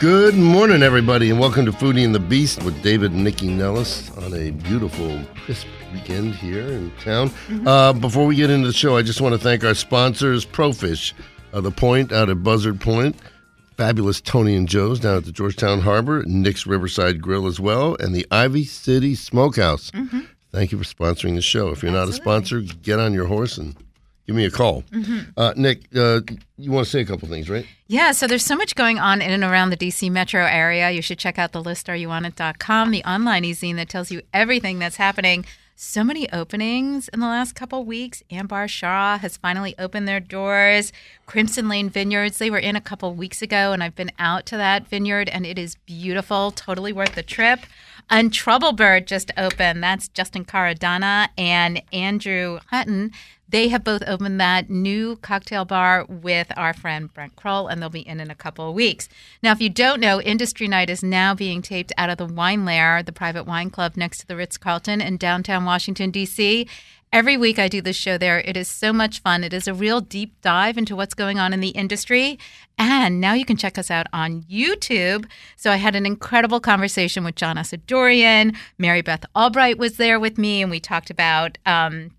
Good morning, everybody, and welcome to Foodie and the Beast with David and Nycci Nellis on a beautiful, crisp weekend here in town. Mm-hmm. Uh, before we get into the show, I just want to thank our sponsors, Profish, uh, The Point out at Buzzard Point, fabulous Tony and Joe's down at the Georgetown Harbor, Nick's Riverside Grill as well, and the Ivy City Smokehouse. Mm-hmm. Thank you for sponsoring the show. If you're not a sponsor, get on your horse and give me a call. Mm-hmm. Uh, Nick, uh, you want to say a couple things, right? Yeah, so there's so much going on in and around the DC metro area. You should check out the list, areyouonit.com, the online e-zine that tells you everything that's happening. So many openings in the last couple weeks. Ambar Shaw has finally opened their doors. Crimson Lane Vineyards, they were in a couple weeks ago, and I've been out to that vineyard, and it is beautiful, totally worth the trip. Untroublebird just opened. That's Justin Caradonna and Andrew Hutton. They have both opened that new cocktail bar with our friend Brent Kroll, and they'll be in in a couple of weeks. Now, if you don't know, Industry Night is now being taped out of the Wine Lair, the private wine club next to the Ritz Carlton in downtown Washington, D.C. Every week I do this show there. It is so much fun. It is a real deep dive into what's going on in the industry. And now you can check us out on YouTube. So I had an incredible conversation with John Asadorian. Mary Beth Albright was there with me, and we talked about. Um,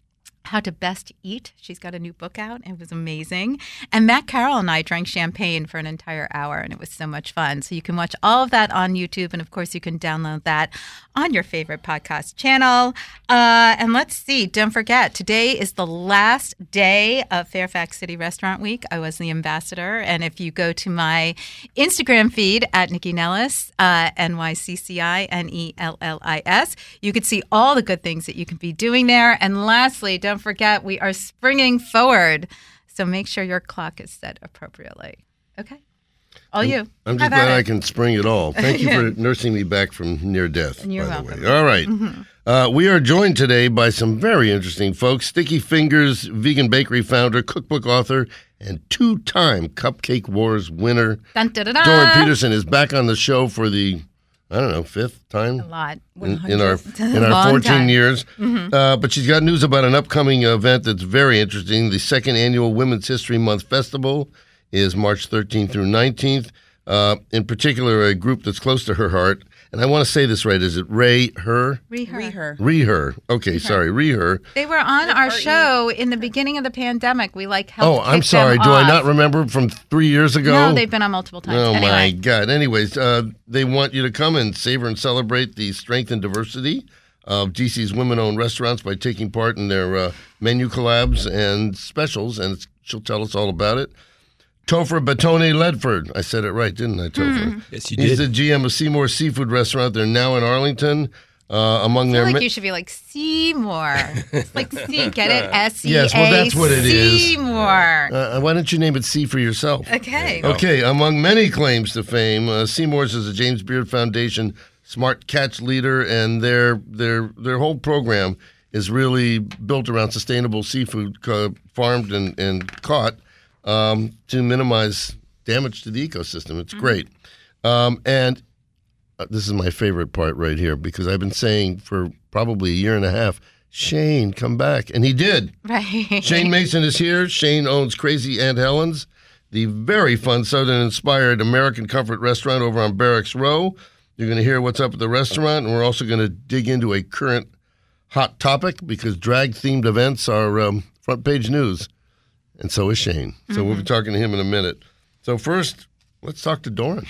how to Best Eat. She's got a new book out. It was amazing. And Matt Carroll and I drank champagne for an entire hour, and it was so much fun. So you can watch all of that on YouTube. And of course, you can download that on your favorite podcast channel. Uh, and let's see, don't forget, today is the last day of Fairfax City Restaurant Week. I was the ambassador. And if you go to my Instagram feed at Nycci Nellis, uh, N Y C C I N E L L I S, you could see all the good things that you can be doing there. And lastly, don't forget, we are springing forward. So make sure your clock is set appropriately. Okay. All you. I'm just glad I can spring it all. Thank you for nursing me back from near death. You're by welcome. the way. All right. Uh, we are joined today by some very interesting folks. Sticky Fingers vegan bakery founder, cookbook author, and two-time Cupcake Wars winner. Dun, da, da, da. Doron Petersan is back on the show for the, I don't know, fifth time A lot. in, in our in our 14 time. Mm-hmm. years. Uh, but she's got news about an upcoming event that's very interesting. The second annual Women's History Month Festival is March 13th through 19th. Uh, in particular, a group that's close to her heart. And I want to say this right. Is it Ray Her? Reher. Reher. Okay, sorry, Reher. They were on our show in the beginning of the pandemic. We like helped Oh, I'm sorry. them Do I not remember from three years ago? No, they've been on multiple times. Oh anyway. my God! Anyways, uh, they want you to come and savor and celebrate the strength and diversity of DC's women-owned restaurants by taking part in their uh, menu collabs and specials, and she'll tell us all about it. Topher Batone Ledford, I said it right, didn't I, Topher? Yes, you did. He's the GM of Seamore Seafood Restaurant. They're now in Arlington. Uh, among I their feel ma- you should be like Seamore. It's like C. Get it? S E A. Yes, well, that's what it is. Seamore. uh, why don't you name it C for yourself? Okay. Okay, among many claims to fame, uh, Seamore's is a James Beard Foundation Smart Catch leader, and their their their whole program is really built around sustainable seafood ca- farmed and, and caught um, to minimize damage to the ecosystem. It's great, um, and uh, this is my favorite part right here because I've been saying for probably a year and a half, Shane, come back, and he did. Right. Shane Mason is here. Shane owns Crazy Aunt Helen's, the very fun Southern inspired American comfort restaurant over on Barracks Row. You're going to hear what's up at the restaurant, and we're also going to dig into a current hot topic because drag themed events are um, front page news, and so is Shane. So we'll be mm-hmm. talking to him in a minute. So, first, let's talk to Doron.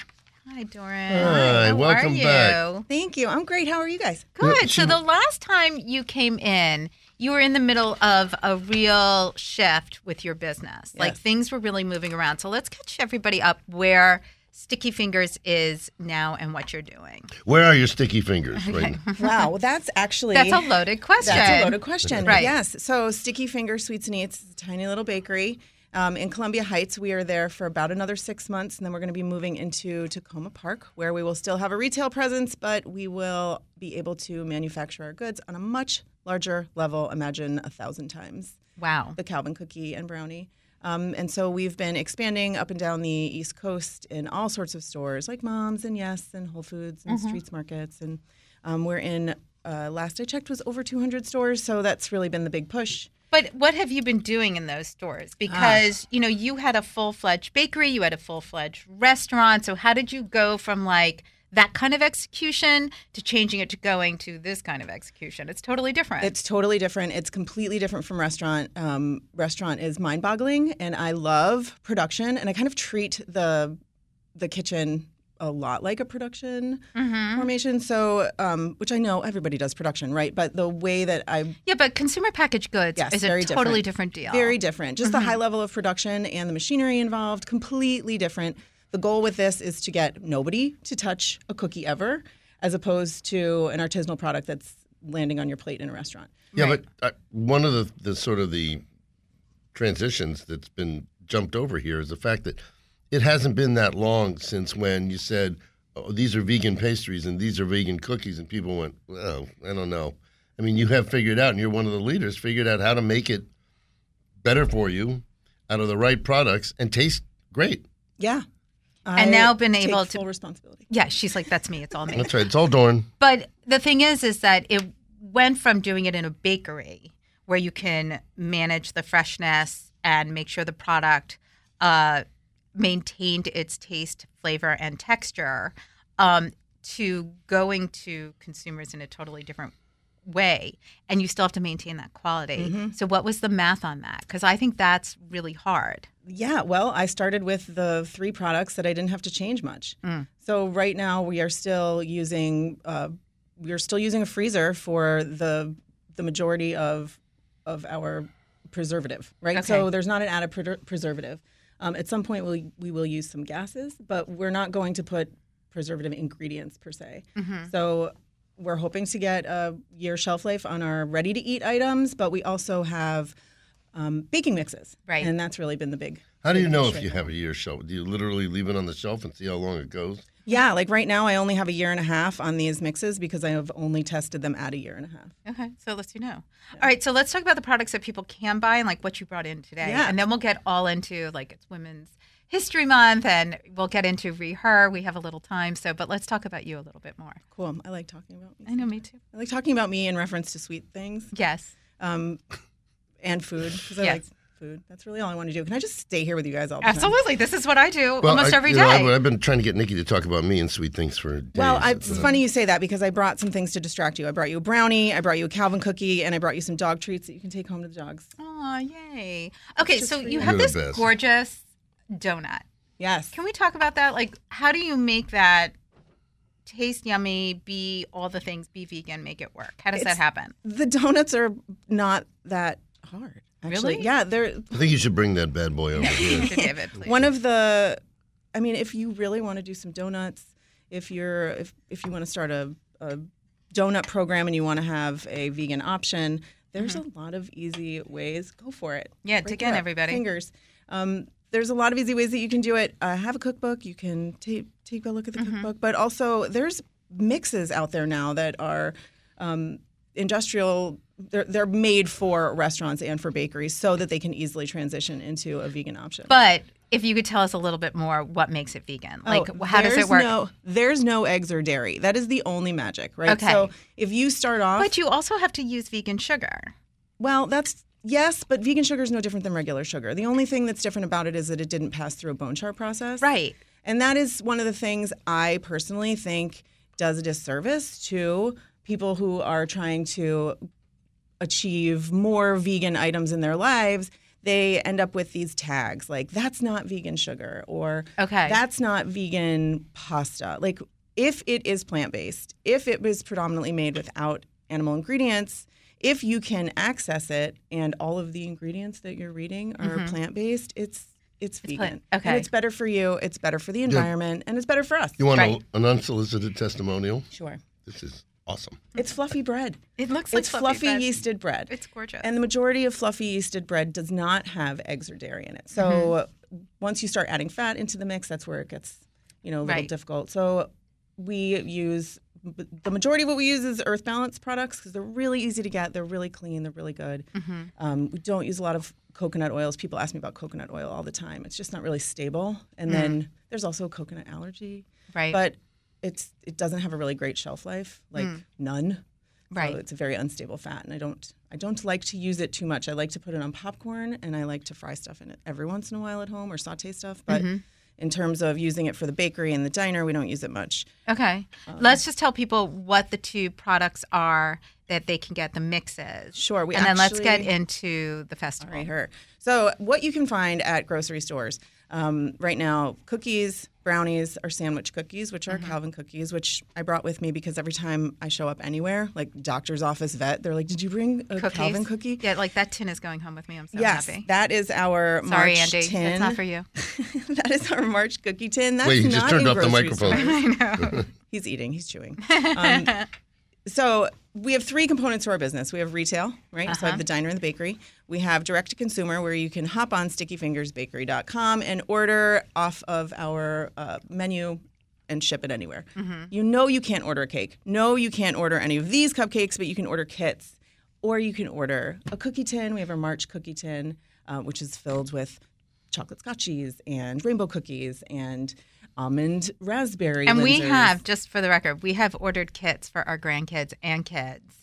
Hi, Doron. Hi, How welcome are you? back. Thank you. I'm great. How are you guys? Good. So the last time you came in, you were in the middle of a real shift with your business. Like things were really moving around. So let's catch everybody up where Sticky Fingers is now and what you're doing. Where are your sticky fingers? Right. Wow, well, that's actually That's a loaded question. That's a loaded question. Right. Yes. So Sticky Finger Sweets and Eats is a tiny little bakery Um, in Columbia Heights, we are there for about another six months, and then we're going to be moving into Takoma Park, where we will still have a retail presence, but we will be able to manufacture our goods on a much larger level. Imagine a thousand times Wow. the Cowvin cookie and brownie. Um, and so we've been expanding up and down the East Coast in all sorts of stores like Moms and Yes and Whole Foods and Streets Markets. And um, we're in, uh, last I checked, was over 200 stores. So that's really been the big push. But what have you been doing in those stores? Because, you know, you had a full fledged bakery, you had a full fledged restaurant. So, how did you go from like that kind of execution to changing it to going to this kind of execution? It's totally different. It's totally different. It's completely different from restaurant. Um, restaurant is mind boggling, and I love production, and I kind of treat the the kitchen a lot like a production Mm-hmm. formation. So, um, which I know everybody does production, right? But the way that I yeah, but consumer packaged goods Yes, is a totally different. different deal. Very different. Just the high level of production and the machinery involved, completely different. The goal with this is to get nobody to touch a cookie ever, as opposed to an artisanal product that's landing on your plate in a restaurant. Yeah, Right. but uh, one of the, the sort of the transitions that's been jumped over here is the fact that it hasn't been that long since when you said, oh, these are vegan pastries and these are vegan cookies, and people went, well, I don't know. I mean, you have figured out, and you're one of the leaders, figured out how to make it better for you out of the right products and taste great. Yeah. And I now been take able to- full responsibility. Yeah, she's like, that's me. It's all me. That's right. It's all Dorn. But the thing is, is that it went from doing it in a bakery where you can manage the freshness and make sure the product uh, maintained its taste, flavor, and texture, um, to going to consumers in a totally different way, and you still have to maintain that quality. So, what was the math on that? Because I think that's really hard. Yeah, well, I started with the three products that I didn't have to change much. So right now we are still using uh, we are still using a freezer for the the majority of of our preservative. Right, Okay. so there's not an added pre- preservative. Um, at some point we we will use some gases, but we're not going to put preservative ingredients per se. So we're hoping to get a year shelf life on our ready to eat items, but we also have um, baking mixes. Right. And that's really been the big. How do you know if right you now. have a year shelf? Do you literally leave it on the shelf and see how long it goes? Yeah, like right now, I only have a year and a half on these mixes because I have only tested them at a year and a half. Okay, so let's you know. All right, so let's talk about the products that people can buy and like what you brought in today, Yeah. and then we'll get all into like it's Women's History Month, and we'll get into re her. We have a little time, so but let's talk about you a little bit more. Cool. I like talking about me. I know, me too. I like talking about me in reference to sweet things Yes, um, and food because I Yes. like food. That's really all I want to do. Can I just stay here with you guys all the time? absolutely. This is what I do almost I, every you know, I've, I've been trying to get Nycci to talk about me and sweet things for days. Well, I, it's funny you say that because I brought some things to distract you. I brought you a brownie, I brought you a Cowvin cookie, and I brought you some dog treats that you can take home to the dogs. Oh, yay! Okay, so you you. have You're this gorgeous donut. Yes. Can we talk about that? Like, how do you make that taste yummy, be all the things, be vegan, make it work? How does that happen? The donuts are not that hard. Actually, Really? yeah, they're I think you should bring that bad boy over here. To David, please. one of the i mean if you really want to do some donuts if you're if, if you want to start a, a donut program and you want to have a vegan option there's a lot of easy ways go for it Mm-hmm. Yeah, Break dig in, everybody. fingers um, there's a lot of easy ways that you can do it uh, have a cookbook you can take take a look at the Mm-hmm. cookbook but also there's mixes out there now that are um, industrial they're, they're made for restaurants and for bakeries so that they can easily transition into a vegan option But if you could tell us a little bit more, what makes it vegan? Like, Oh, how does it work? No, there's no eggs or dairy. That is the only magic, right? Okay. So if you start off, but you also have to use vegan sugar. well, that's yes, but vegan sugar is no different than regular sugar. The only thing that's different about it is that it didn't pass through a bone char process, Right. And that is one of the things I personally think does a disservice to people who are trying to achieve more vegan items in their lives. They end up with these tags like that's not vegan sugar or Okay. that's not vegan pasta. Like if it is plant-based, if it was predominantly made without animal ingredients, if you can access it and all of the ingredients that you're reading are plant-based, it's it's vegan. plant- okay. And it's better for you, it's better for the environment, and it's better for us. You want Right. a, an unsolicited testimonial? Sure. This is awesome. It's fluffy bread. It looks like it's fluffy, bread. yeasted bread. It's gorgeous. And the majority of fluffy yeasted bread does not have eggs or dairy in it. So Mm-hmm. once you start adding fat into the mix, that's where it gets, you know, a little Right. difficult. So we use the majority of what we use is Earth Balance products because they're really easy to get. They're really clean. They're really good. Mm-hmm. Um, we don't use a lot of coconut oils. People ask me about coconut oil all the time. It's just not really stable. And Mm. then there's also a coconut allergy, right. but it's it doesn't have a really great shelf life, like none. Mm. Right. So it's a very unstable fat, and I don't I don't like to use it too much. I like to put it on popcorn, and I like to fry stuff in it every once in a while at home or saute stuff. But Mm-hmm. In terms of using it for the bakery and the diner, we don't use it much. okay. Um, let's just tell people what the two products are that they can get the mixes. Sure, we and then let's get into the festival. Right, her. So what you can find at grocery stores um, right now: cookies, brownies, or sandwich cookies, which are Mm-hmm. Cowvin cookies, which I brought with me because every time I show up anywhere, like doctor's office, vet, they're like, "Did you bring a Cookies. Cowvin cookie?" Yeah, like that tin is going home with me. I'm so yes, happy. that is our March cookie. Sorry, March Andy. tin. That's not for you. that is our March cookie tin. That's Wait, you just not turned in off the grocery microphone. stores. He's eating. He's chewing. Um, so we have three components to our business. We have retail, right? So I Uh-huh. have the diner and the bakery. We have direct to consumer, where you can hop on stickyfingersbakery.com and order off of our uh, menu and ship it anywhere. Mm-hmm. You know you can't order a cake. No, you can't order any of these cupcakes, but you can order kits. Or you can order a cookie tin. We have our March cookie tin, uh, which is filled with chocolate scotchies and rainbow cookies and almond raspberry. And we have, just for the record, we have ordered kits for our grandkids and kids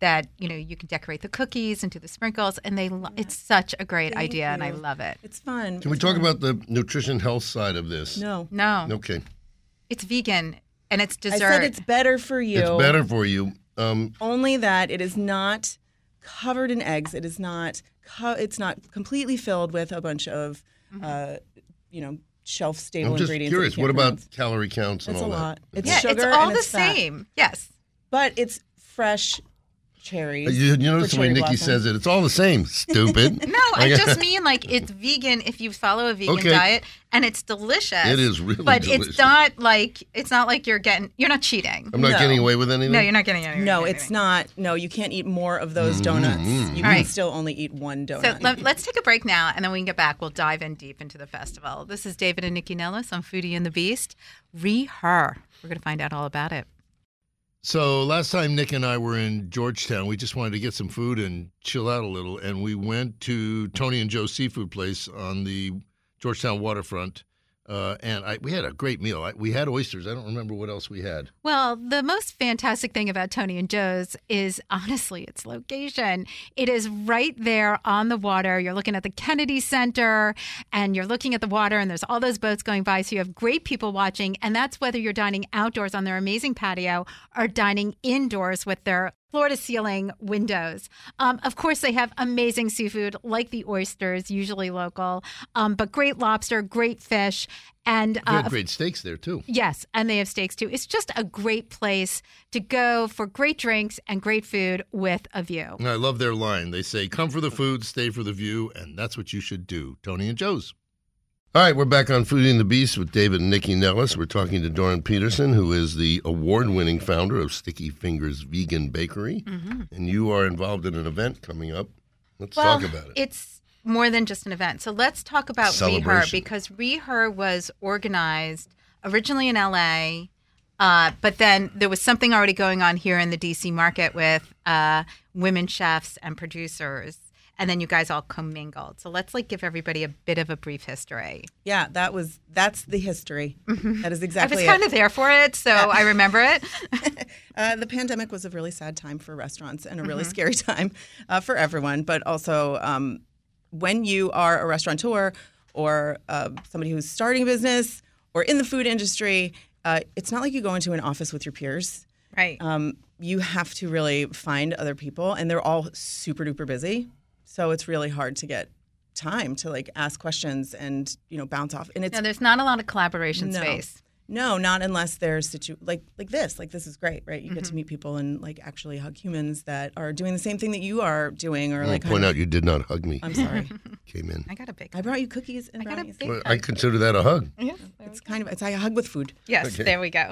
that you know you can decorate the cookies and do the sprinkles, and they lo- it's such a great Thank idea, and I love it. It's fun. Can we talk fun. about the nutrition health side of this? No. No, Okay. it's vegan and it's I dessert. said it's better for you. It's better for you. Um, Only that it is not covered in eggs. It is not. Co- it's not completely filled with a bunch of, uh, you know, shelf stable I'm just ingredients. curious. can't What about calorie counts and It's a all lot. It's yeah, sugar it's all and the it's fat. same. Yes. But it's fresh cherries. You, you notice the way Nycci blossom. says it. It's all the same. Stupid. No, I just mean like it's vegan if you follow a vegan Okay. diet and it's delicious. It is really But delicious. it's not like it's not like you're getting you're not cheating. I'm not No. getting away with anything. no, you're not getting away. No, it's not. No, you can't eat more of those mm-hmm. donuts. You can All right. still only eat one donut. So let, us take a break now, and then we can get back. We'll dive in deep into the festival. This is David and Nycci Nellis on Foodie and the Beast. Re her. We're going to find out all about it. So last time Nick and I were in Georgetown, we just wanted to get some food and chill out a little, and we went to Tony and Joe's seafood place on the Georgetown waterfront. Uh, and I, we had a great meal. I, we had oysters. I don't remember what else we had. Well, the most fantastic thing about Tony and Joe's is honestly its location. It is right there on the water. You're looking at the Kennedy Center and you're looking at the water, and there's all those boats going by. So you have great people watching. And that's whether you're dining outdoors on their amazing patio or dining indoors with their floor to ceiling windows. Um, of course, they have amazing seafood like the oysters, usually local, um, but great lobster, great fish. And uh, great steaks there too. Yes, and they have steaks too. It's just a great place to go for great drinks and great food with a view. I love their line. They say, "Come for the food, stay for the view," and that's what you should do. Tony and Joe's. All right, we're back on Foodie and the Beast with David and Nycci Nellis. We're talking to Doron Petersan, who is the award-winning founder of Sticky Fingers Vegan Bakery, and you are involved in an event coming up. Let's Well, talk about it. It's more than just an event. So let's talk about Reher because Reher was organized originally in LA, uh, but then there was something already going on here in the DC market with uh, women chefs and producers. And then you guys all commingled. So let's like give everybody a bit of a brief history. yeah, that was that's the history. That is exactly. I was it. kind of there for it, so I remember it. Uh, the pandemic was a really sad time for restaurants and a really scary time uh, for everyone. But also, um, when you are a restaurateur or uh, somebody who's starting a business or in the food industry, uh, it's not like you go into an office with your peers. Right. Um, you have to really find other people, and they're all super duper busy. So it's really hard to get time to like ask questions and you know bounce off. And it's No, there's not a lot of collaboration No. space. no, not unless there's situ like like this. Like this is great, right? You get Mm-hmm. to meet people and like actually hug humans that are doing the same thing that you are doing, or I'll like point kind of- out you did not hug me. I'm sorry, Came in. I got a big. I brought you cookies and I got a brownies. big. Well, I consider that a hug. Yeah, It's kind of it's like a hug with food. yes, Okay. there we go.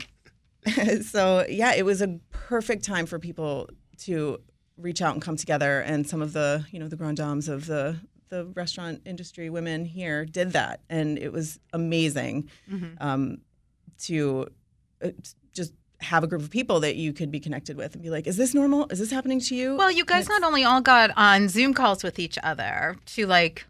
so yeah, it was a perfect time for people to reach out and come together. And some of the you know the grand dames of the the restaurant industry women here did that, and it was amazing um, to uh, just have a group of people that you could be connected with and be like, "Is this normal? Is this happening to you?" Well, you guys not only all got on Zoom calls with each other to like,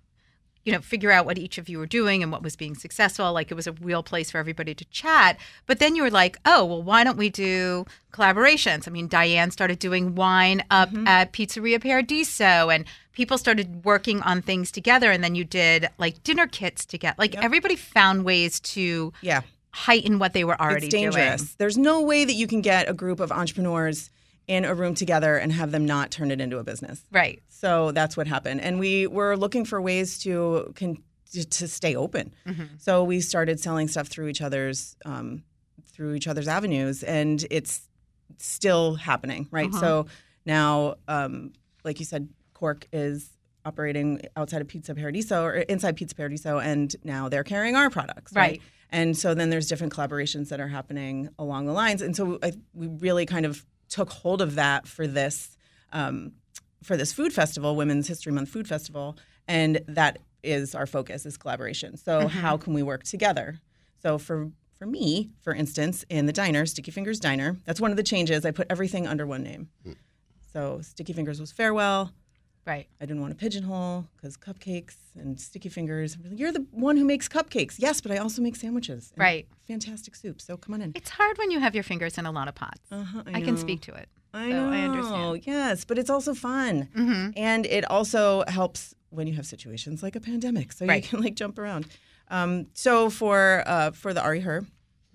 you know, figure out what each of you were doing and what was being successful. Like it was a real place for everybody to chat. But then you were like, oh, well, why don't we do collaborations? I mean, Diane started doing wine up mm-hmm. at Pizzeria Paradiso and people started working on things together. And then you did like dinner kits together. Like everybody found ways to yeah. heighten what they were already it's dangerous. doing. There's no way that you can get a group of entrepreneurs in a room together and have them not turn it into a business. Right. So that's what happened, and we were looking for ways to con- to stay open. So we started selling stuff through each other's um, through each other's avenues, and it's still happening, right? So now, um, like you said, Cork is operating outside of Pizza Paradiso or inside Pizza Paradiso, and now they're carrying our products, right? Right. And so then there's different collaborations that are happening along the lines, and so I, we really kind of took hold of that for this um, for this food festival, Women's History Month Food Festival, and that is our focus is collaboration. So how can we work together? So for for me, for instance, in the diner, Sticky Fingers Diner, that's one of the changes. I put everything under one name. So Sticky Fingers was Farewell. Right. I didn't want to pigeonhole because cupcakes and sticky fingers. You're the one who makes cupcakes. Yes, but I also make sandwiches. and Right. Fantastic soup. So come on in. It's hard when you have your fingers in a lot of pots. Uh-huh, I, can speak to it. I so know. I understand. Yes, but it's also fun, Mm-hmm. and it also helps when you have situations like a pandemic, so Right. you can like jump around. Um, so for uh, for the Ari Her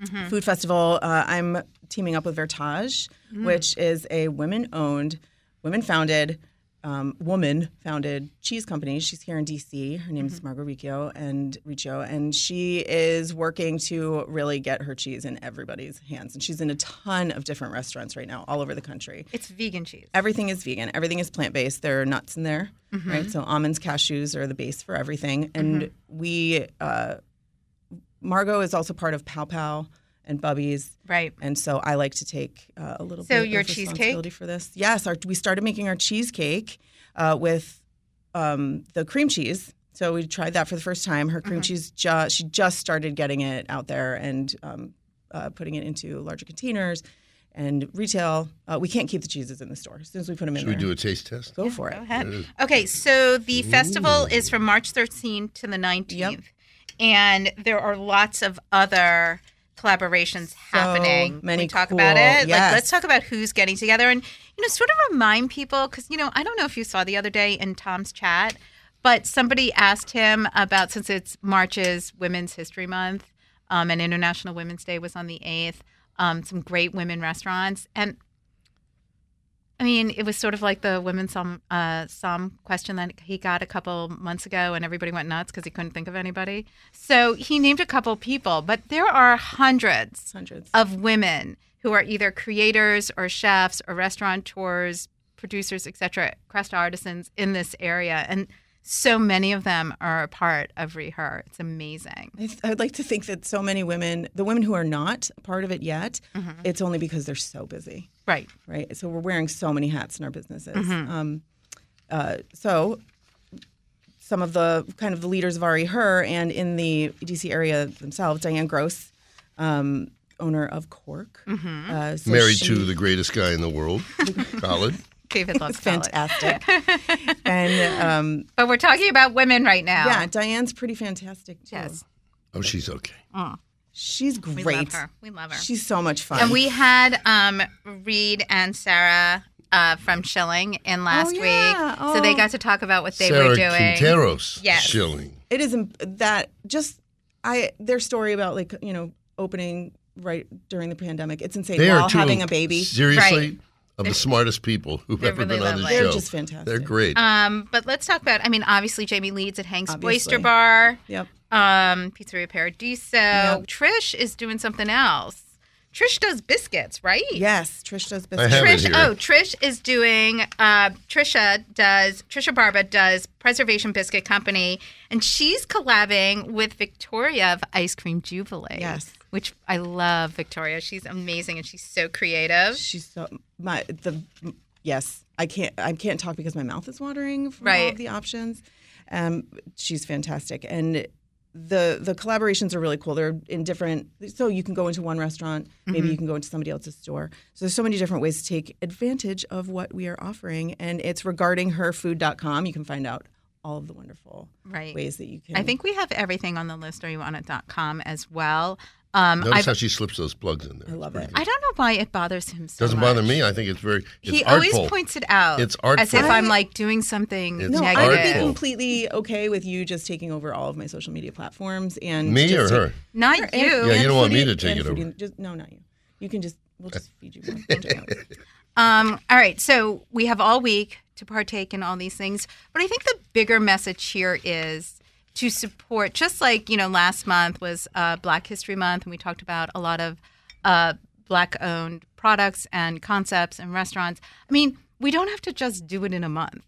Mm-hmm. Food Festival, uh, I'm teaming up with Vertage, Mm. which is a women-owned, women-founded. Um, woman-founded cheese company. She's here in DC. Her name Mm-hmm. is Margot Riccio and Riccio, and she is working to really get her cheese in everybody's hands. And she's in a ton of different restaurants right now, all over the country It's vegan cheese. everything is vegan. Everything is plant based. There are nuts in there, Mm-hmm. right? So almonds, cashews are the base for everything. And we, uh, Margot is also part of Pow Pow and Bubby's, Right. and so I like to take uh, a little So bit your of cheesecake? responsibility for this. Yes, our, we started making our cheesecake uh, with um, the cream cheese. So we tried that for the first time. Her cream Mm-hmm. cheese, ju- she just started getting it out there and um, uh, putting it into larger containers and retail. Uh, we can't keep the cheeses in the store. As soon as we put them in Should we there, do a taste test? go for it. Go ahead. Okay, so the festival is from March 13th to the 19th. Yep. And there are lots of other collaborations happening. Can many we talk cool- about it? Like let's talk about who's getting together and you know sort of remind people cuz you know, I don't know if you saw the other day in Tom's chat, but somebody asked him about since it's March's Women's History Month um, and International Women's Day was on the 8th, um, some great women restaurants and I mean, it was sort of like the women's psalm, uh, psalm question that he got a couple months ago, and everybody went nuts because he couldn't think of anybody. So he named a couple people, but there are hundreds Hundreds. of women who are either creators or chefs or restaurateurs, producers, etc., crust artisans in this area, and so many of them are a part of Reher. It's amazing. I th- I'd like to think that so many women, the women who are not part of it yet, Mm-hmm. it's only because they're so busy, Right. right? So we're wearing so many hats in our businesses. Mm-hmm. Um, uh, so some of the kind of the leaders of RE Her and in the DC area themselves, Diane Gross, um, owner of Cork, Mm-hmm. uh, so Married she- to the greatest guy in the world, Khalid. David loves fantastic, and um, But we're talking about women right now. yeah, Diane's pretty fantastic too. Yes. Oh, she's okay. She's great. We great. love her. We love her. She's so much fun. And we had um, Reid and Sarah uh, from Shilling in last yeah. week, so they Oh. got to talk about what they Sarah were doing. Quinteros. Yes. Shilling. it is im- that just I their story about like you know opening right during the pandemic. It's insane. They While are two, having a baby, Seriously, Right. Of the smartest people who've they're ever really been on the show. They're just fantastic. They're great. Um, but let's talk about. I mean, obviously Jamie Leeds at Hank's Obviously. Oyster Bar, Yep. um, Pizzeria Paradiso. Trish is doing something else. Trish does biscuits, right? Yes, Trish does I business. have it Trish, here. oh, Trish is doing. Uh, Trisha does. Trisha Barba does Preservation Biscuit Company, and she's collabing with Victoria of Ice Cream Jubilee. Yes. Which I love Victoria. She's amazing and she's so creative. She's so my the yes. I can't I can't talk because my mouth is watering from all of the options. Um, she's fantastic, and the the collaborations are really cool. They're in different. So you can go into one restaurant, maybe you can go into somebody else's store. So there's so many different ways to take advantage of what we are offering, and it's regarding herfood.com. You can find out all of the wonderful Right. ways that you can. I think we have everything on the list or you want it.com as well. Um, Notice I've- how she slips those plugs in there. I love it. pretty I don't know why it bothers him so good. Doesn't bother me. I think it's very. It's he artful. always points it out. It's artful. As if artful. I'm like doing something It's no, negative. I would be completely okay with you just taking over all of my social media platforms and me or just take- her? Not And- you. Yeah, you don't want me to take it over. foodie- Just, no, not you. You can just we'll just feed you more. Don't take it. Um, all right, so we have all week to partake in all these things, but I think the bigger message here is to support. Just like you know, last month was uh, Black History Month, and we talked about a lot of uh, black-owned products and concepts and restaurants. I mean, we don't have to just do it in a month.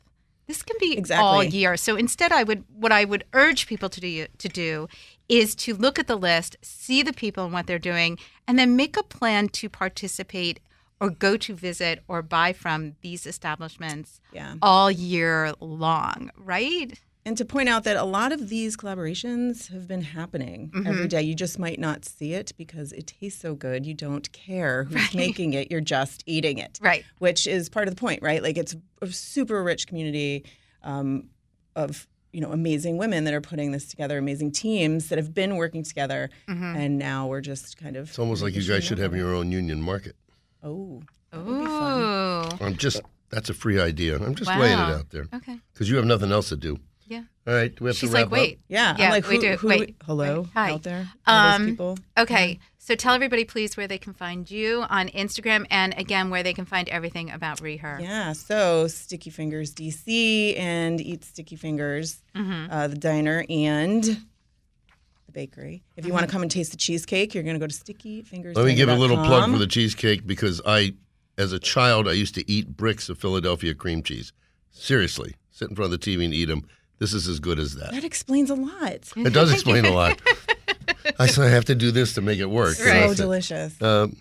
This can be all year. So instead, I would what I would urge people to do to do is to look at the list, see the people and what they're doing, and then make a plan to participate or go to visit or buy from these establishments Yeah. all year long, right? And to point out that a lot of these collaborations have been happening Mm-hmm. every day. You just might not see it because it tastes so good. You don't care who's making it. You're just eating it. Right. Which is part of the point, right? Like it's a super rich community um, of you know amazing women that are putting this together, amazing teams that have been working together, Mm-hmm. and now we're just kind of. It's almost like you guys should have your own union market. Oh, that would be fun. Ooh. I'm just. That's a free idea. I'm just laying it out there Okay. because you have nothing else to do. Yeah. All right. We have She's to wrap like, wait. up? Yeah, Yeah, I'm like, we who, do. who- Wait. hello Wait. Hi. out there, all Um, those people. Okay. So tell everybody, please, where they can find you on Instagram and again, where they can find everything about Reher. Yeah, so Sticky Fingers DC and Eat Sticky Fingers, Mm-hmm. uh, the diner and the bakery. If you want to come and taste the cheesecake, you're going to go to Sticky Fingers. Let me give a little plug for the cheesecake because I, as a child, I used to eat bricks of Philadelphia cream cheese. Seriously, sit in front of the TV and eat them. This is as good as that. That explains a lot. It does explain a lot. I say I have to do this to make it work. Right. So that's delicious. Um,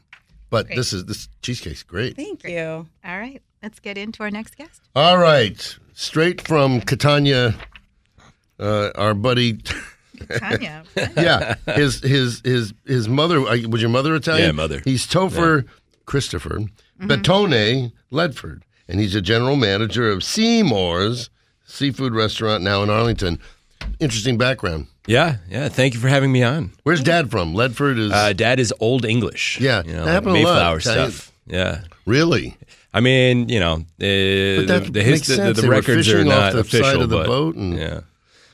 but this is this cheesecake's great. Thank you. All right. Let's get into our next guest. All right, straight from Catania, uh, our buddy. Tanya. yeah, his his his his mother uh, was your mother Italian? Yeah, mother. He's Topher Christopher Bettone Ledford, and he's a general manager of Seamore's seafood restaurant now in Arlington. Interesting background. Yeah, yeah. Thank you for having me on. Where's Dad from? Ledford is Uh, Dad is Old English. Yeah, you know, that happened a lot, Mayflower Italian. stuff. Yeah. really. I mean, you know, uh, But that the, the, his- makes the, sense. the They were records are fishing off not the official, side of the but boat and- yeah,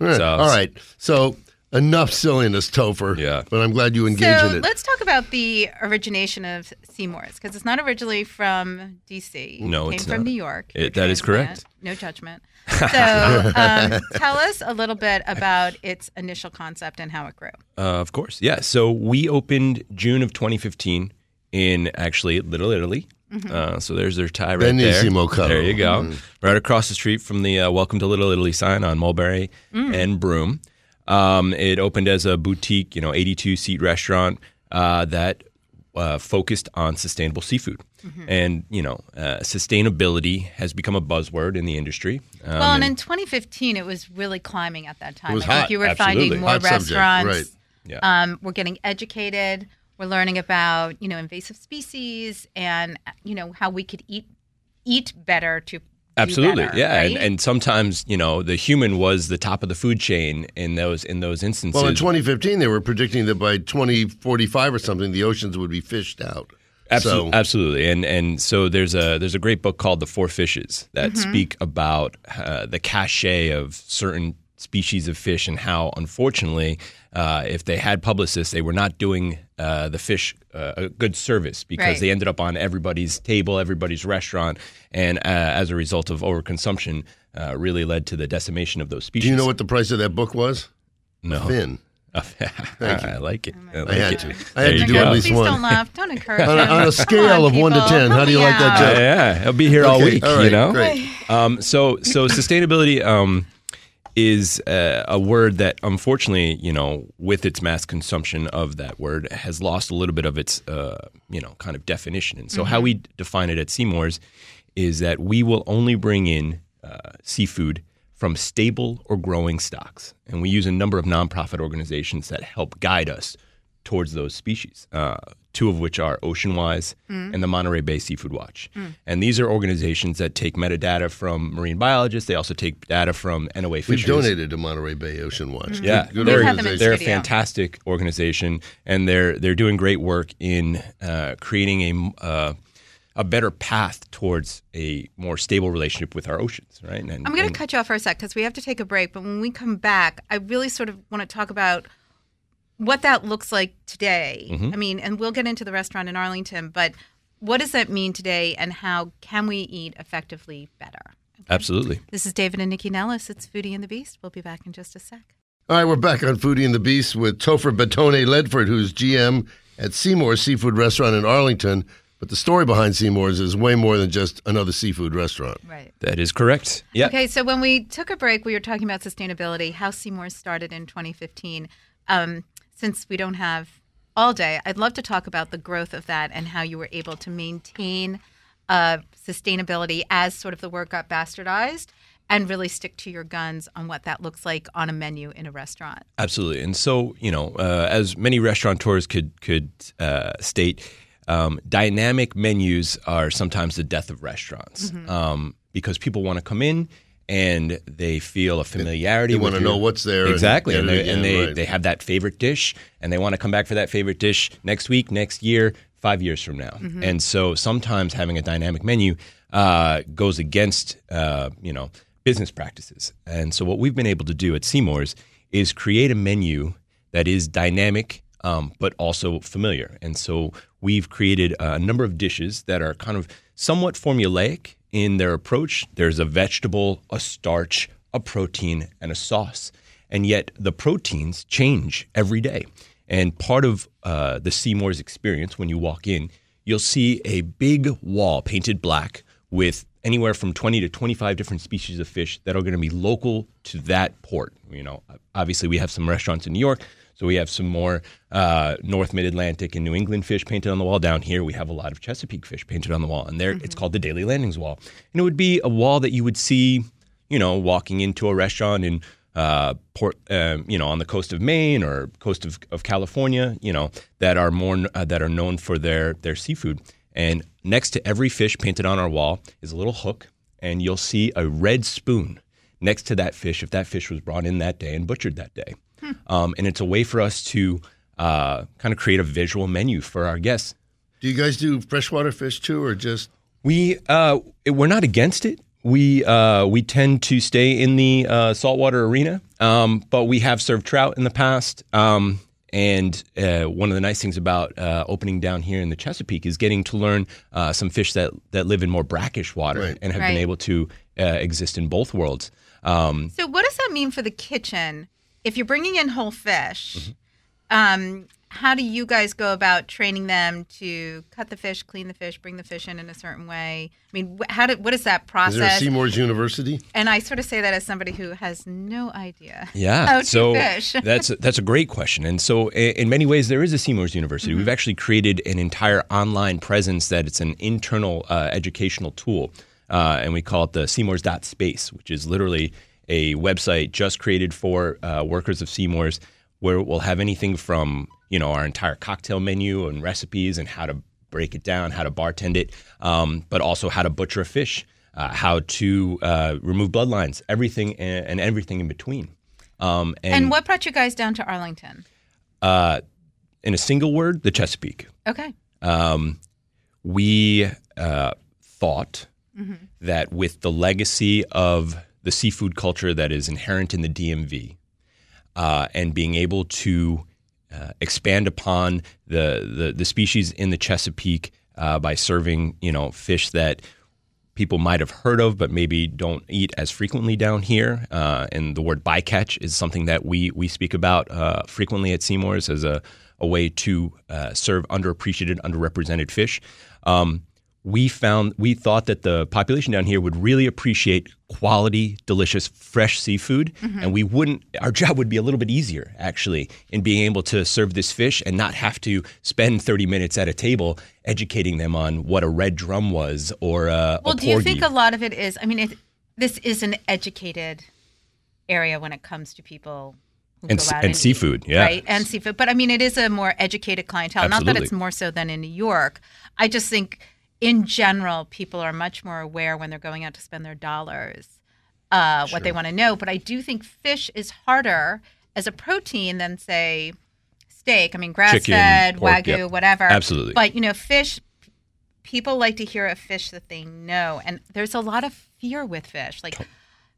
All right. So- All right. So enough silliness, Topher. Yeah. But I'm glad you engage so in it. let's talk about the origination of Seamore's because it's not originally from DC. No, it it's came from not. New York. It- that is correct. No judgment. So um, tell us a little bit about its initial concept and how it grew. uh, of course. Yeah. So we opened June of 2015 in actually Little Italy. Mm-hmm. Uh, so there's their tie right there. Benissimo Caro. There you go. Mm. Right across the street from the uh, Welcome to Little Italy sign on Mulberry Mm. and Broome. Um, it opened as a boutique, you know, 82 seat restaurant uh, that uh, focused on sustainable seafood. Mm-hmm. And, you know, uh, sustainability has become a buzzword in the industry. Um, Well, and in 2015, it was really climbing at that time. was I think hot. you were Absolutely. finding more Hot subject, restaurants. right. Yeah. Um, we're getting educated. We're learning about you know invasive species and you know how we could eat eat better to do Absolutely, better, yeah, and, and sometimes you know the human was the top of the food chain in those in those instances. well, in 2015, they were predicting that by 2045 or something, the oceans would be fished out. Absolutely, So- absolutely, and and so there's a there's a great book called The Four Fishes that Mm-hmm. speak about uh, the cachet of certain species of fish and how, unfortunately, uh, if they had publicists, they were not doing uh, the fish uh, a good service because Right. they ended up on everybody's table, everybody's restaurant, and uh, as a result of overconsumption, uh, really led to the decimation of those species. Do you know what the price of that book was? No, Fin. I like it. I, like I had it. to. I had you to do go. at least Please one. don't laugh. Don't encourage On a, on a Come scale on, of one to ten, how do you like me that out. joke? Yeah, I'll be here all week. all right, you know. great. Um, so so sustainability um, is uh, a word that, unfortunately, you know, with its mass consumption of that word, has lost a little bit of its, uh, you know, kind of definition. And so, how we define it at Seamore's is that we will only bring in uh, seafood from stable or growing stocks, and we use a number of nonprofit organizations that help guide us towards those species. Uh, two of which are Oceanwise and the Monterey Bay Seafood Watch. And these are organizations that take metadata from marine biologists. They also take data from NOAA We've donated to Monterey Bay Ocean Watch. Yeah, good, good they're, We've had them in organization. they're a fantastic organization, and they're they're doing great work in uh, creating a uh, a better path towards a more stable relationship with our oceans. Right? And, I'm going to cut you off for a sec because we have to take a break. But when we come back, I really sort of want to talk about what that looks like today. Mm-hmm. I mean, and we'll get into the restaurant in Arlington, but what does that mean today, and how can we eat effectively better? absolutely. This is David and Nycci Nellis. It's Foodie and the Beast. We'll be back in just a sec. All right, we're back on Foodie and the Beast with Topher Batone Ledford, who's GM at Seamore's Seafood Restaurant in Arlington. But the story behind Seamore's is way more than just another seafood restaurant. Right. That is correct. Yeah. Okay, so when we took a break, we were talking about sustainability, how Seamore started in 2015. Um, since we don't have all day, I'd love to talk about the growth of that and how you were able to maintain uh, sustainability as sort of the word got bastardized and really stick to your guns on what that looks like on a menu in a restaurant. Absolutely, and so you know, uh, as many restaurateurs could could uh, state, um, dynamic menus are sometimes the death of restaurants um, because people want to come in and they feel a familiarity. They with wanna your- know what's there exactly, get and, they, again, and they right. they have that favorite dish, and they want to come back for that favorite dish next week, next year, five years from now. And so sometimes having a dynamic menu uh, goes against uh, you know business practices. And so what we've been able to do at Seamore's is create a menu that is dynamic um, but also familiar. And so we've created a number of dishes that are kind of somewhat formulaic in their approach. There's a vegetable, a starch, a protein, and a sauce. And yet the proteins change every day. And part of uh, the Seamore's experience when you walk in, you'll see a big wall painted black with anywhere from 20 to 25 different species of fish that are going to be local to that port. You know, obviously we have some restaurants in New York, so we have some more uh, North Mid Atlantic and New England fish painted on the wall. Down here, we have a lot of Chesapeake fish painted on the wall, and there it's called the Daily Landings Wall. And it would be a wall that you would see, you know, walking into a restaurant in uh, port, um, you know, on the coast of Maine or coast of, of California, you know, that are more uh, that are known for their their seafood. And next to every fish painted on our wall is a little hook, and you'll see a red spoon next to that fish if that fish was brought in that day and butchered that day. Um, and it's a way for us to uh, kind of create a visual menu for our guests. Do you guys do freshwater fish too, or just We uh, we're not against it. We uh, we tend to stay in the uh, saltwater arena, um, but we have served trout in the past. Um, and uh, one of the nice things about uh, opening down here in the Chesapeake is getting to learn uh, some fish that that live in more brackish water Right. and have Right. been able to uh, exist in both worlds. Um, So, what does that mean for the kitchen? If you're bringing in whole fish, Mm-hmm. um, how do you guys go about training them to cut the fish, clean the fish, bring the fish in in a certain way? I mean, how do, what is that is there a process? Seamore's University? and I sort of say that as somebody who has no idea. Yeah. So that's a, that's a great question. And so in many ways there is a Seamore's University. Mm-hmm. We've actually created an entire online presence that it's an internal uh, educational tool. Uh, and we call it the Seamore's dot space, which is literally a website just created for uh, workers of Seamore's where we'll have anything from, you know, our entire cocktail menu and recipes and how to break it down, how to bartend it, um, but also how to butcher a fish, uh, how to uh, remove bloodlines, everything and, and everything in between. Um, and And what brought you guys down to Arlington? uh, in a single word, the Chesapeake. Okay. Um, we uh, thought that with the legacy of the seafood culture that is inherent in the DMV uh, and being able to uh, expand upon the, the, the species in the Chesapeake uh, by serving, you know, fish that people might have heard of, but maybe don't eat as frequently down here. Uh, and the word bycatch is something that we we speak about uh, frequently at Seamore's as a, a way to uh, serve underappreciated, underrepresented fish. Um, we found we thought that the population down here would really appreciate quality, delicious, fresh seafood, mm-hmm. and we wouldn't. Our job would be a little bit easier actually in being able to serve this fish and not have to spend 30 minutes at a table educating them on what a red drum was or uh, a, Well, a do you think a lot of it is? I mean, it, this is an educated area when it comes to people who And go s- out and eat, seafood, yeah. right, and seafood. But I mean, it is a more educated clientele. Not that it's more so than in New York. I just think, in general, people are much more aware when they're going out to spend their dollars uh, what they want to know. But I do think fish is harder as a protein than say steak. I mean, grass fed, wagyu, yep. whatever. Absolutely. But you know, fish. People like to hear a fish that they know, and there's a lot of fear with fish. Like,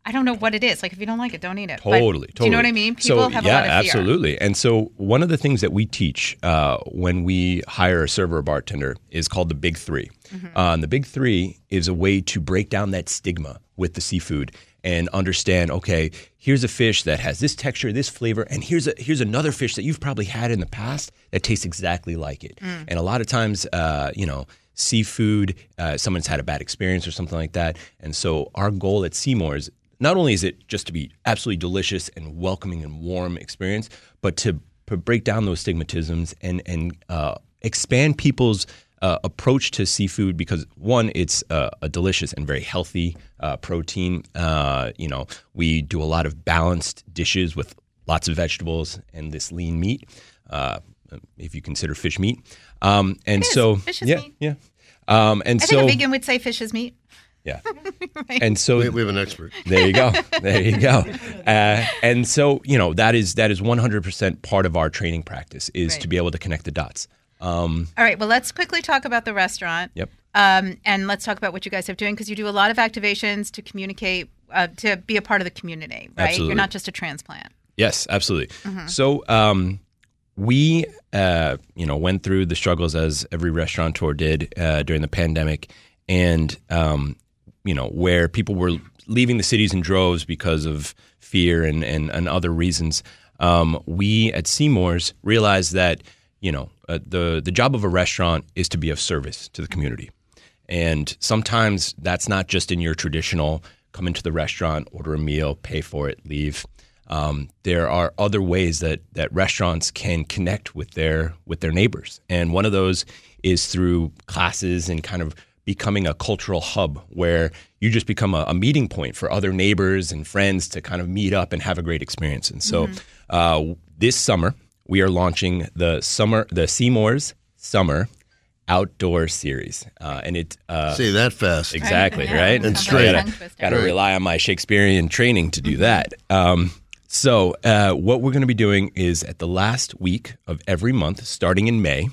I don't know what it is. Like, if you don't like it, don't eat it. But Totally, totally. Do you know what I mean? People so, have yeah, a lot of fear. absolutely. And so, one of the things that we teach uh, when we hire a server or bartender is called the Big 3 Mm-hmm. Uh, and the Big Three is a way to break down that stigma with the seafood and understand. Okay, here's a fish that has this texture, this flavor, and here's a here's another fish that you've probably had in the past that tastes exactly like it. Mm. And a lot of times, uh, you know. Seafood, uh, someone's had a bad experience or something like that. And so, our goal at Seamore's not only is it just to be absolutely delicious and welcoming and warm experience, but to, to break down those stigmatisms and and uh, expand people's uh, approach to seafood because one, it's uh, a delicious and very healthy uh, protein. Uh, you know, we do a lot of balanced dishes with lots of vegetables and this lean meat. Uh, if you consider fish meat, um, and so Fish is yeah, meat. yeah, um, and I so think a vegan would say fish is meat. Yeah, and so We, we have an expert. there you go. There you go. Uh, and so, you know, that is that is 100% part of our training practice is Right. to be able to connect the dots. Um, All right. Well, let's quickly talk about the restaurant. Yep. Um, and let's talk about what you guys have doing because you do a lot of activations to communicate, uh, to be a part of the community, right? Absolutely. You're not just a transplant. yes, absolutely. Mm-hmm. So, um, we, uh, you know, went through the struggles as every restaurateur did uh, during the pandemic, and um, you know, where people were leaving the cities in droves because of fear and and, and other reasons. Um, we at Seamore's realized that you know uh, the the job of a restaurant is to be of service to the community, and sometimes that's not just in your traditional come into the restaurant, order a meal, pay for it, leave. Um, there are other ways that that restaurants can connect with their with their neighbors, and one of those is through classes and kind of becoming a cultural hub where you just become a, a meeting point for other neighbors and friends to kind of meet up and have a great experience. And so, uh, this summer we are launching the summer the Seamore's Summer Outdoor Series, uh, and it uh, Say that fast. Exactly, Yeah. right? And straight. Got to rely on my Shakespearean training to do that. Um, so, uh, what we're going to be doing is at the last week of every month, starting in May,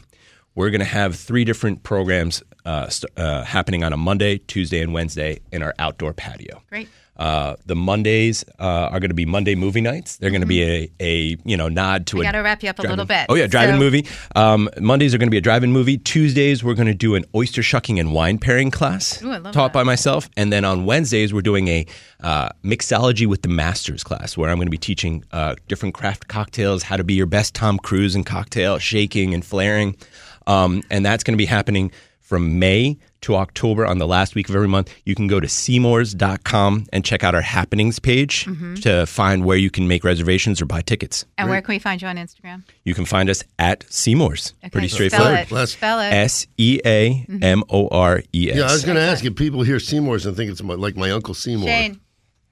we're going to have three different programs uh, st- uh, happening on a Monday, Tuesday, and Wednesday in our outdoor patio. Great. Uh, the Mondays uh, are going to be Monday movie nights. They're going to be a, a you know nod to We got to wrap you up a little bit. Oh yeah, drive-in So- movie. Um, Mondays are going to be a drive-in movie. Tuesdays we're going to do an oyster shucking and wine pairing class Ooh, taught that. by myself, and then on Wednesdays we're doing a uh, mixology with the masters class where I'm going to be teaching uh, different craft cocktails, how to be your best Tom Cruise in cocktail, shaking and flaring, um, and that's going to be happening from May to October on the last week of every month. You can go to seamores.com and check out our happenings page Mm-hmm. to find where you can make reservations or buy tickets. And where can we find you on Instagram? You can find us at Seamore's. Okay, Pretty spell straightforward. it. Let's- Spell it. S E A M O R E S. Yeah, I was going to ask if people hear Seymour's and think it's my, like my Uncle Seymour. Shane,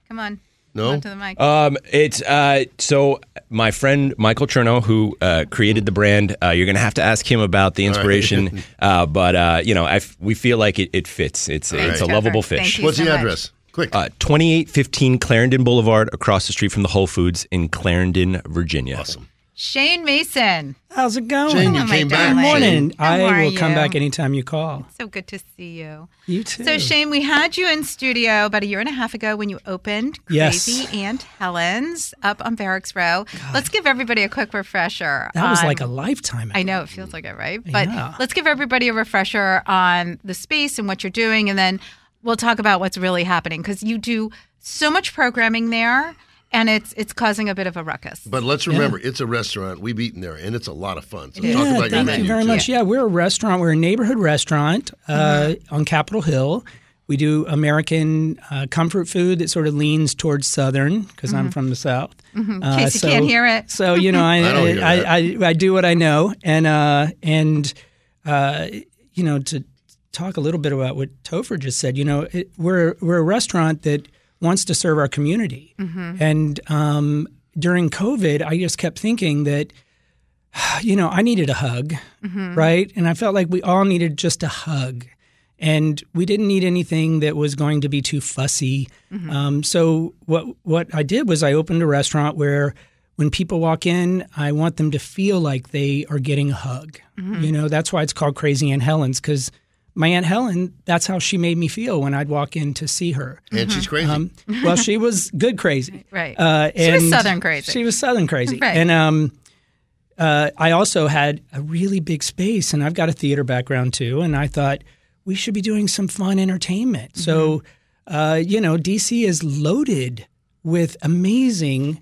come on. No? To the mic. Um, it's uh, so my friend Michael Chernow, who uh, created the brand. Uh, you're going to have to ask him about the inspiration, uh, but uh, you know, I f- we feel like it, it fits. It's it's a Trevor. lovable Thank fish. you. What's so the much. address? Quick. Uh, 2815 Clarendon Boulevard, across the street from the Whole Foods in Clarendon, Virginia. awesome. Shane Mason. How's it going? Jane, you oh Hello, came back. Good morning. How I are will come you? back anytime you call. So good to see you. You too. So, Shane, we had you in studio about a year and a half ago when you opened Yes. Crazy Aunt Helen's up on Barracks Row. Let's give everybody a quick refresher. that was on- like a lifetime. I know it feels like it, right? But Yeah. let's give everybody a refresher on the space and what you're doing, and then we'll talk about what's really happening because you do so much programming there. And it's it's causing a bit of a ruckus. But let's remember, it's a restaurant. We've eaten there, and it's a lot of fun. So It is. talk Yeah, about your thank menu. you very too. much. Yeah, we're a restaurant. We're a neighborhood restaurant uh, on Capitol Hill. We do American uh, comfort food that sort of leans towards Southern because I'm from the South. In Uh, case you can't hear it. So you know, I I don't I. I, I, do what I know, and uh, and uh, you know to talk a little bit about what Topher just said. You know, it, we're we're a restaurant that wants to serve our community, and um, during COVID, I just kept thinking that you know I needed a hug, right, and I felt like we all needed just a hug. And we didn't need anything that was going to be too fussy. Um, so what what I did was I opened a restaurant where when people walk in, I want them to feel like they are getting a hug. You know, that's why it's called Crazy Aunt Helen's because my Aunt Helen, that's how she made me feel when I'd walk in to see her. And she's crazy. Um, well, she was good crazy. Right. Uh, She was Southern crazy. She was Southern crazy. Right. And um, uh, I also had a really big space, and I've got a theater background too. And I thought we should be doing some fun entertainment. So, Mm-hmm. uh, you know, DC is loaded with amazing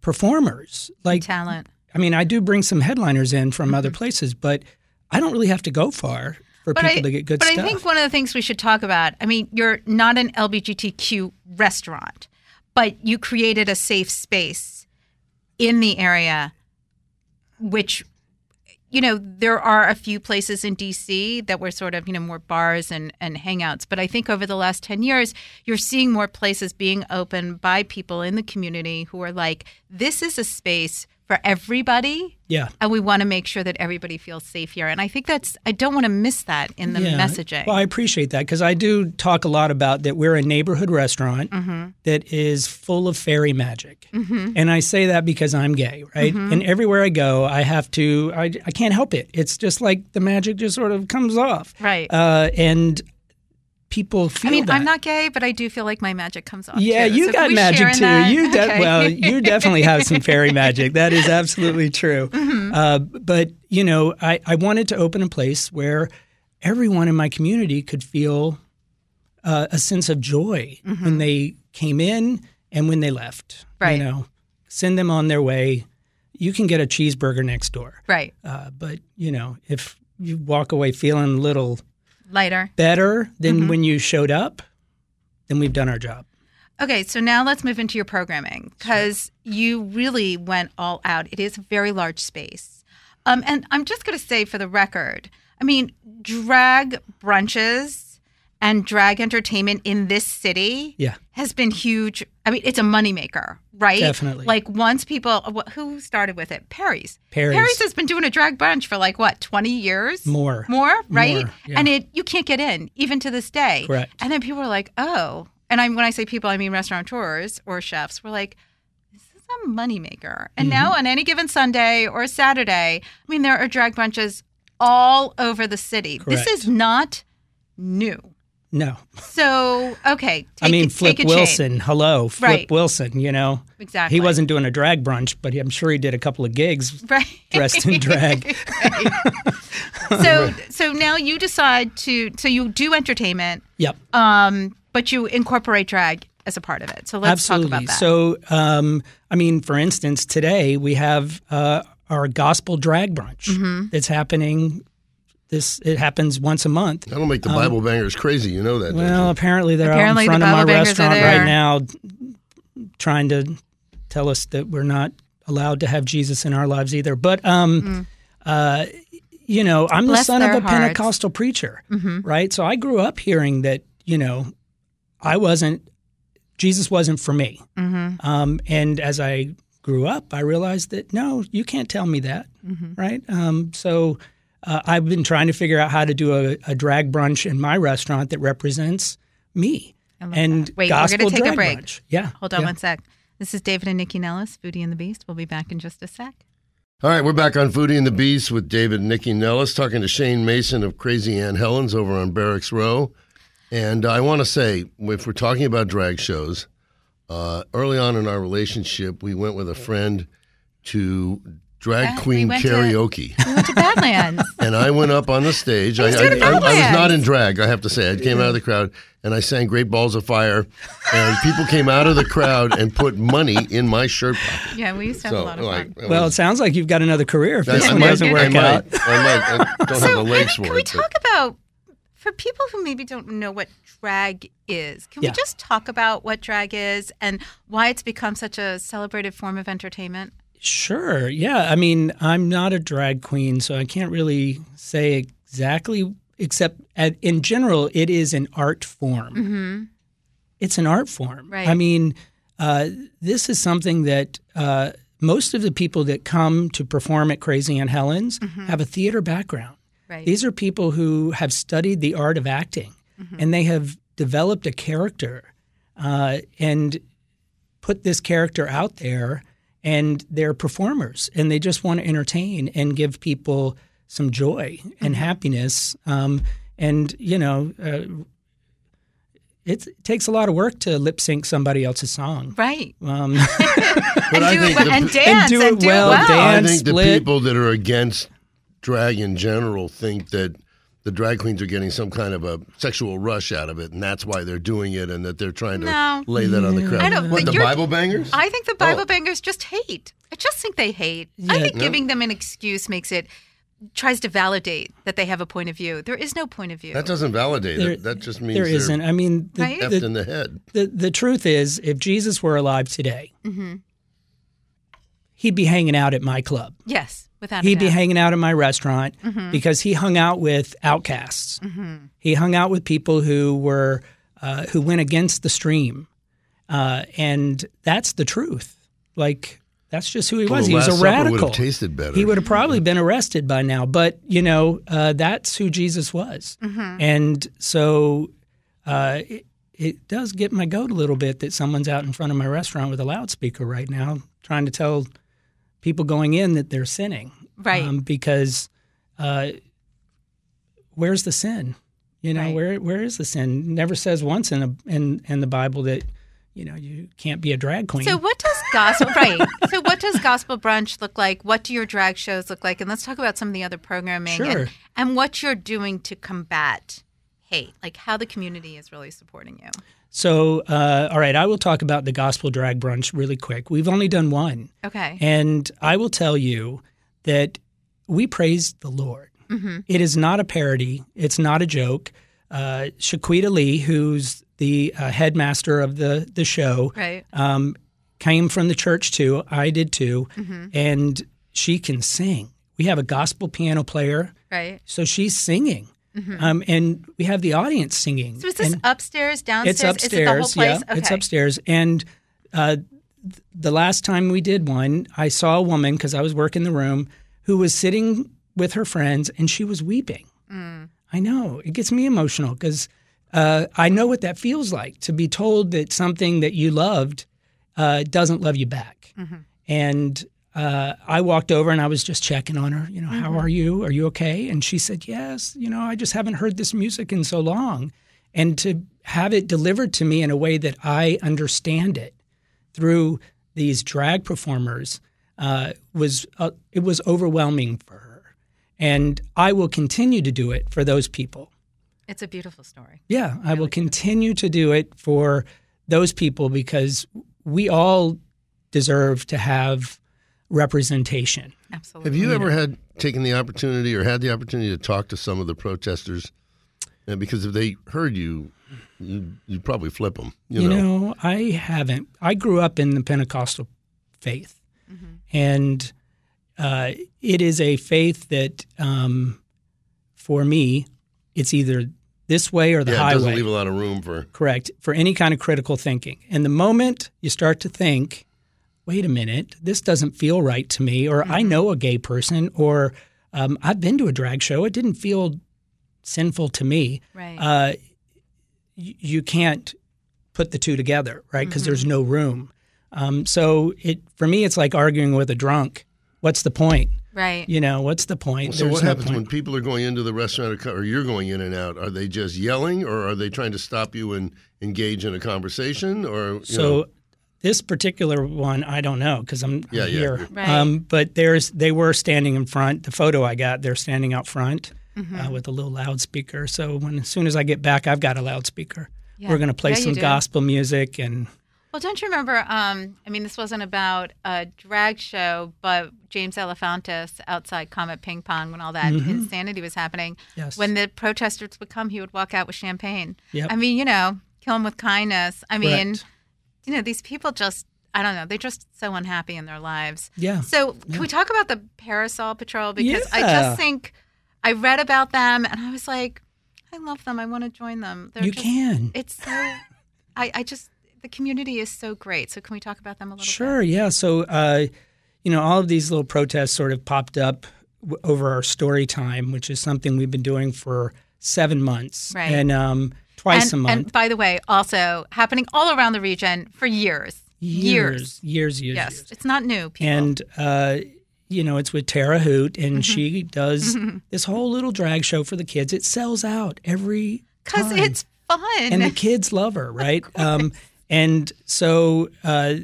performers. Like, Talent. I mean, I do bring some headliners in from other places, but I don't really have to go far for But people I, to get good but stuff. I think one of the things we should talk about. I mean, you're not an LGBTQ restaurant, but you created a safe space in the area, which, you know, there are a few places in DC that were sort of, you know, more bars and, and hangouts. But I think over the last 10 years, you're seeing more places being opened by people in the community who are like, this is a space for everybody yeah. and we want to make sure that everybody feels safe here. And I think that's I don't want to miss that in the Yeah. messaging. Well, I appreciate that because I do talk a lot about that we're a neighborhood restaurant Mm-hmm. that is full of fairy magic. And I say that because I'm gay, right? Mm-hmm. And everywhere I go, I have to, I, I can't help it. It's just like the magic just sort of comes off. Right. Uh, and people feel I mean, that. I'm not gay, but I do feel like my magic comes off. Yeah, too. you So got magic too. that? You de- Okay. well, you definitely have some fairy magic. That is absolutely true. Mm-hmm. Uh, but you know, I, I wanted to open a place where everyone in my community could feel uh, a sense of joy Mm-hmm. when they came in and when they left. Right. You know, send them on their way. You can get a cheeseburger next door, right. uh, but you know, if you walk away feeling a little Lighter. better than Mm-hmm. when you showed up, then we've done our job. Okay, so now let's move into your programming because you really went all out. It is a very large space. Um, and I'm just going to say for the record, I mean, drag brunches and drag entertainment in this city Yeah. has been huge. I mean, it's a moneymaker, right? Definitely. Like once people, who started with it? Perry's. Perry's. Perry's has been doing a drag brunch for like what, 20 years? More. More, right? More, yeah. And it you can't get in even to this day. Correct. And then people are like, "Oh." And I when I say people, I mean restaurateurs or chefs. We're like, "This is a moneymaker." And Mm-hmm. now on any given Sunday or Saturday, I mean there are drag brunches all over the city. This is not new. No. So, okay, take, I mean, Flip. Wilson. Hello, Flip Right. Wilson. You know, Exactly. he wasn't doing a drag brunch, but I'm sure he did a couple of gigs right. dressed in drag. so so now you decide to so you do entertainment yep, um but you incorporate drag as a part of it so let's absolutely. talk about that So, um, I mean, for instance, today we have uh, our gospel drag brunch. Mm-hmm. It's happening. This it happens once a month. That'll make the Bible bangers crazy. You know that. Um, Well, you? apparently they're Apparently out in front of my Bible bangers are restaurant right now, trying to tell us that we're not allowed to have Jesus in our lives either. But um, uh, you know, I'm Mm. Bless the son of a hearts. Mm-hmm. Pentecostal preacher, right? So I grew up hearing that you know, I wasn't Jesus wasn't for me. Mm-hmm. Um, and as I grew up, I realized that no, you can't tell me that, Mm-hmm. right? Um, so uh, I've been trying to figure out how to do a, a drag brunch in my restaurant that represents me and that. Wait, we're gospel gonna take a drag break. brunch. Yeah, hold on yeah. one sec this is david and nycci nellis foodie and the beast we'll be back in just a sec All right, we're back on Foodie and the Beast with David and Nycci Nellis talking to Shane Mason of Crazy Aunt Helen's over on Barracks Row. And I want to say, if we're talking about drag shows, uh, early on in our relationship, we went with a friend to drag Yeah, we queen to- karaoke. We went to Badlands. and I went up on the stage. I, He's I, I- I was not in drag, I have to say. I came out of the crowd and I sang Great Balls of Fire. And people came out of the crowd and put money in my shirt pocket. yeah, we used to have So, a lot of like, fun. it Well, it sounds like you've got another career if I- this I one might- doesn't I work might, out. I might. I don't have the legs for it. can we it. but- talk about for people who maybe don't know what drag is? Can Yeah. we just talk about what drag is and why it's become such a celebrated form of entertainment? Sure. Yeah. I mean, I'm not a drag queen, so I can't really say exactly, except at, in general, it is an art form. Mm-hmm. It's an art form. Right. I mean, uh, this is something that uh, most of the people that come to perform at Crazy Aunt Helen's have a theater background. Right. These are people who have studied the art of acting and they have developed a character uh, and put this character out there and they're performers and they just want to entertain and give people some joy and happiness. Um, and, you know, uh, it takes a lot of work to lip sync somebody else's song. right. Um, and do it the- and dance do it well, I dance. think the split. people that are against drag in general think that the drag queens are getting some kind of a sexual rush out of it, and that's why they're doing it, and that they're trying to No. lay that on the crowd. I don't what the Bible bangers? I think the Bible Oh. bangers just hate. I just think they hate. Yeah. I think No. giving them an excuse makes it tries to validate that they have a point of view. There is no point of view. that doesn't validate There- it. That just means there they're isn't. I mean, the, Right? effed the, in the head. the, the truth is, if Jesus were alive today, Mm-hmm. he'd be hanging out at my club. yes, without He'd be hanging out at my restaurant Mm-hmm. because he hung out with outcasts. He hung out with people who were uh, who went against the stream, uh, and that's the truth. Like that's just who he was. He was a radical. would have tasted better. He would have probably been arrested by now, but you know uh, that's who Jesus was, and so uh, it, it does get my goat a little bit that someone's out in front of my restaurant with a loudspeaker right now, trying to tell people going in that they're sinning, Right. Um, because uh, where's the sin? You know, Right. where where is the sin? Never says once in a, in in the Bible that you know you can't be a drag queen. So what does gospel right? So what does gospel brunch look like? What do your drag shows look like? And let's talk about some of the other programming Sure. and, and what you're doing to combat hate, like how the community is really supporting you. So, uh, all right, I will talk about the gospel drag brunch really quick. We've only done one, Okay. and I will tell you that we praise the Lord. It is not a parody. It's not a joke. Uh, Shaquita Lee, who's the uh, headmaster of the the show, right. um, came from the church too. I did too, and she can sing. We have a gospel piano player, Right. so she's singing, um, and we have the audience singing. So is this And- upstairs, downstairs? it's upstairs. It the whole place? Yeah, it's upstairs. And uh, th- the last time we did one, I saw a woman because I was working the room who was sitting with her friends and she was weeping. Mm. I know it gets me emotional because uh, I know what that feels like to be told that something that you loved uh, doesn't love you back. Mm-hmm. And uh, I walked over and I was just checking on her. You know, Mm-hmm. how are you? Are you okay? And she said, Yes. You know, I just haven't heard this music in so long. And to have it delivered to me in a way that I understand it through these drag performers uh, was uh, it was overwhelming for her. And I will continue to do it for those people. It's a beautiful story. Yeah, I will continue to do it for those people because we all deserve to have representation. Absolutely. Have you ever had taken the opportunity or had the opportunity to talk to some of the protesters? And because if they heard you, you you'd probably flip them. You, You, know. know. I haven't. I grew up in the Pentecostal faith, and uh, it is a faith that, um, for me, it's either this way or the yeah, it highway. doesn't leave a lot of room for. Correct. For any kind of critical thinking. And the moment you start to think, wait a minute, this doesn't feel right to me, or I know a gay person, or um, I've been to a drag show, it didn't feel sinful to me, Right. uh, y- you can't put the two together, right? Because there's no room. Um, so it for me, it's like arguing with a drunk. What's the point? right. You know, what's the point? So There's what no happens point. when people are going into the restaurant or, or you're going in and out? Are they just yelling, or are they trying to stop you and engage in a conversation? Or you So know, this particular one, I don't know because I'm, Yeah, I'm yeah. here. Right. Um, but there's they were standing in front. The photo I got, they're standing out front Mm-hmm. uh, with a little loudspeaker. So when as soon as I get back, I've got a loudspeaker. Yeah. We're going to play Yeah, some gospel music and Well, don't you remember? Um, I mean, this wasn't about a drag show, but James Alefantis outside Comet Ping Pong when all that insanity was happening. Mm-hmm. Yes. When the protesters would come, he would walk out with champagne. Yep. I mean, you know, kill him with kindness. I mean, Correct. You know, these people just, I don't know, they're just so unhappy in their lives. Yeah. So, can we talk about the Parasol Patrol? Because I just think I read about them and I was like, I love them. I want to join them. They're you just, can. It's so, I, I just, the community is so great. So, can we talk about them a little bit? Sure, yeah. So, uh, you know, all of these little protests sort of popped up w- over our story time, which is something we've been doing for seven months, Right. and um, twice and, a month. And by the way, also happening all around the region for years. years, years, years, Yes, years. it's not new. People. And uh, you know, it's with Tara Hoot, and Mm-hmm. she does this whole little drag show for the kids. It sells out every because it's fun. and the kids love her, right? um, and so uh,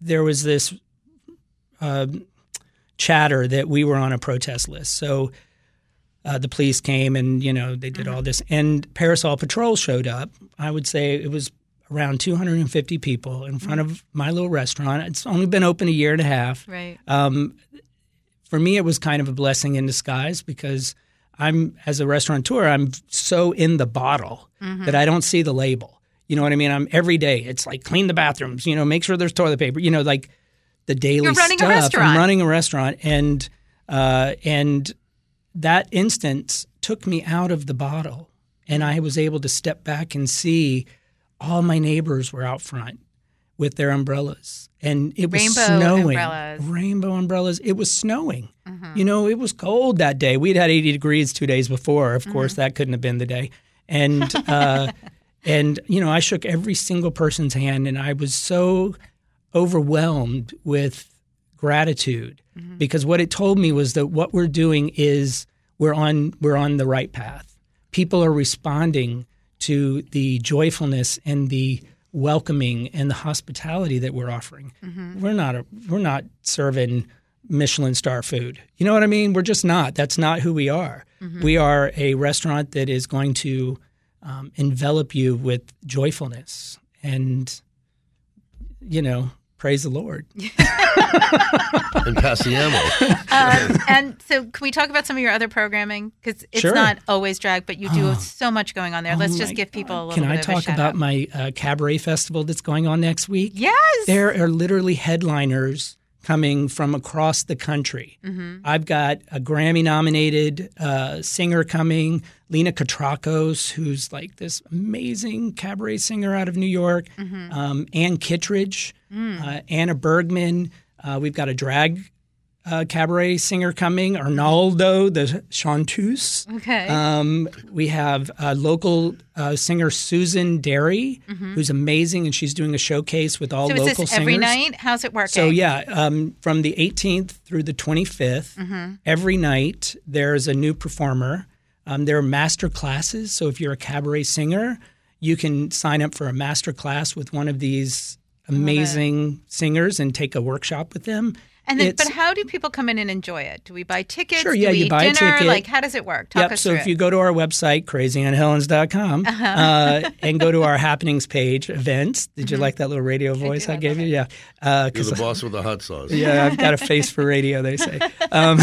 there was this um chatter that we were on a protest list. So uh, the police came and you know they did all this, and Parasol Patrol showed up. I would say it was around 250 people in front of my little restaurant. It's only been open a year and a half right. um, for me, it was kind of a blessing in disguise because I'm, as a restaurateur, I'm so in the bottle Mm-hmm. that I don't see the label. You know what I mean? I'm every day. It's like clean the bathrooms. You know, make sure there's toilet paper. You know, like the daily You're running a stuff. restaurant. I'm running a restaurant, and uh, and that instance took me out of the bottle, and I was able to step back and see all my neighbors were out front with their umbrellas, and it was Rainbow snowing. umbrellas. Rainbow umbrellas. It was snowing. Mm-hmm. You know, it was cold that day. We'd had 80 degrees two days before. Of course, Mm-hmm. that couldn't have been the day. And uh, and you know, I shook every single person's hand, and I was so overwhelmed with gratitude Mm-hmm. because what it told me was that what we're doing is we're on we're on the right path. People are responding to the joyfulness and the welcoming and the hospitality that we're offering. We're not a, we're not serving Michelin star food. You know what I mean? We're just not. That's not who we are. We are a restaurant that is going to um, envelop you with joyfulness and you know, praise the Lord. and pass the ammo. Um, and so, can we talk about some of your other programming? Because it's Sure. not always drag, but you do so much going on there. Let's Oh just my give people a little Can bit I of a talk shout about out. my uh, cabaret festival that's going on next week? Yes. There are literally headliners coming from across the country. Mm-hmm. I've got a Grammy nominated uh, singer coming, Lina Koutrakos, who's like this amazing cabaret singer out of New York, Mm-hmm. um, Ann Kittredge, Mm. uh, Anna Bergman. Uh, we've got a drag uh, cabaret singer coming, Arnaldo, the chanteuse. Okay. Um, we have a local uh, singer Susan Derry, who's amazing, and she's doing a showcase with all Mm-hmm. so, is local this every singers. night? How's it working? So yeah, um, from the 18th through the 25th, Mm-hmm. every night there's a new performer. Um, there are master classes. So if you're a cabaret singer, you can sign up for a master class with one of these amazing singers and take a workshop with them. And then, but how do people come in and enjoy it? Do we buy tickets? Sure, Do yeah, we you eat buy a dinner? ticket. Like, how does it work? Talk yep. us So through if it. Uh-huh. you go to our website, crazyaunthelens.com, uh, and go to our happenings page, events. Did Mm-hmm. you like that little radio voice I, gave you? Yeah. Uh, You're 'cause- the boss with the hot sauce. yeah, I've got a face for radio, they say. Um,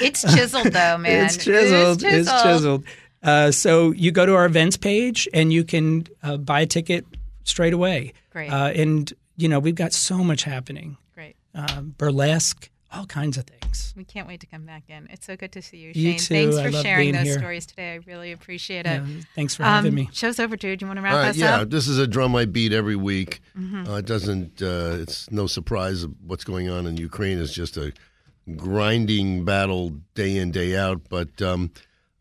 it's chiseled, though, man. It's chiseled. It is It's chiseled. Uh, so you go to our events page and you can uh, buy a ticket straight away. Great. Uh, and you know we've got so much happening, Great. Um, burlesque, all kinds of things. We can't wait to come back in. It's so good to see you, You Shane. too. Thanks I for love sharing being those here. stories today. I really appreciate Yeah, it. thanks for Um, having me. Show's over, dude. You want to wrap All right, us yeah, up? this is a drum I beat every week. Mm-hmm. Uh, it doesn't. Uh, it's no surprise what's going on in Ukraine. It's just a grinding battle day in day out. But um,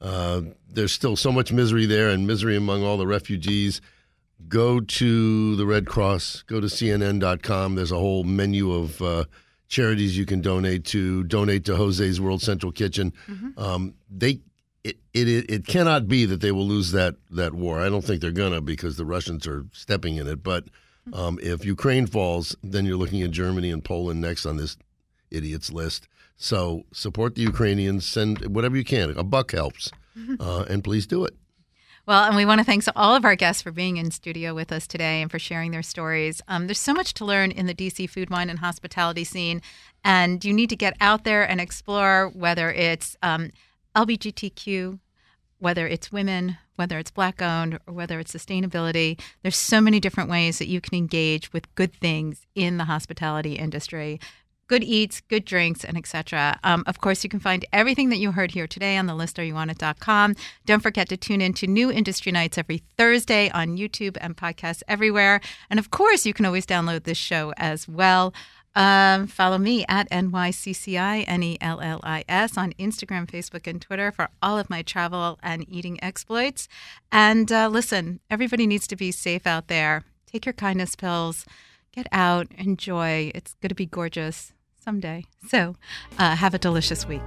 uh, there's still so much misery there, and misery among all the refugees. Go to the Red Cross. Go to CNN.com. There's a whole menu of uh, charities you can donate to. Donate to Jose's World Central Kitchen. Um, they it, it it cannot be that they will lose that that war. I don't think they're gonna because the Russians are stepping in it. But Um, if Ukraine falls, then you're looking at Germany and Poland next on this idiots list. So support the Ukrainians. Send whatever you can. A buck helps, uh, and please do it. Well, and we want to thank all of our guests for being in studio with us today and for sharing their stories. Um, there's so much to learn in the DC food, wine, and hospitality scene, and you need to get out there and explore whether it's um, LGBTQ, whether it's women, whether it's black owned, or whether it's sustainability. There's so many different ways that you can engage with good things in the hospitality industry good eats, good drinks, and etc. Um, of course, you can find everything that you heard here today on the listareyouwantit.com. Don't forget to tune in to new industry nights every Thursday on YouTube and podcasts everywhere. And of course, you can always download this show as well. Um, follow me at NYCCI, N E L L I S, on Instagram, Facebook, and Twitter for all of my travel and eating exploits. And uh, listen, everybody needs to be safe out there. Take your kindness pills, get out, enjoy. It's going to be gorgeous someday. So uh, have a delicious week.